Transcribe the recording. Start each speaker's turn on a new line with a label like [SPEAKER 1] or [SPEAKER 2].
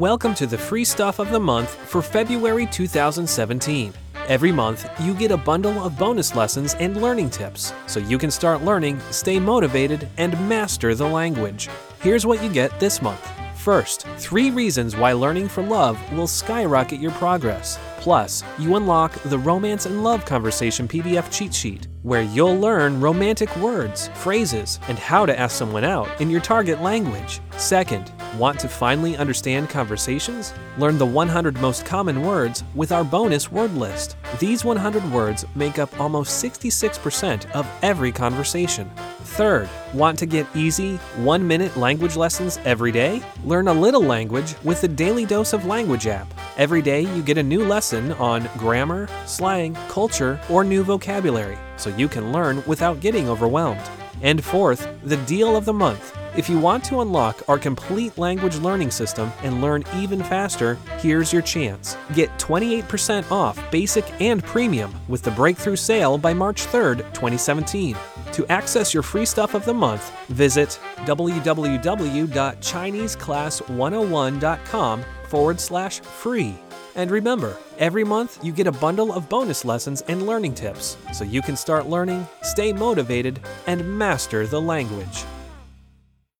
[SPEAKER 1] Welcome to the free stuff of the month for February 2017. Every month, you get a bundle of bonus lessons and learning tips so you can start learning, stay motivated, and master the language. Here's what you get this month. First, three reasons why learning from love will skyrocket your progress. Plus, you unlock the Romance and Love Conversation PDF cheat sheet, where you'll learn romantic words, phrases, and how to ask someone out in your target language. Second, want to finally understand conversations? Learn the 100 most common words with our bonus word list. These 100 words make up almost 66% of every conversation. Third, want to get easy, one minute language lessons every day? Learn a little language with the Daily Dose of Language app. Every day, you get a new lesson on grammar, slang, culture, or new vocabulary, so you can learn without getting overwhelmed. And fourth, the deal of the month. If you want to unlock our complete language learning system and learn even faster, here's your chance. Get 28% off basic and premium with the breakthrough sale by March 3rd, 2017. To access your free stuff of the month, visit www.chineseclass101.com forward slash free. And remember, every month you get a bundle of bonus lessons and learning tips so you can start learning, stay motivated, and master the language.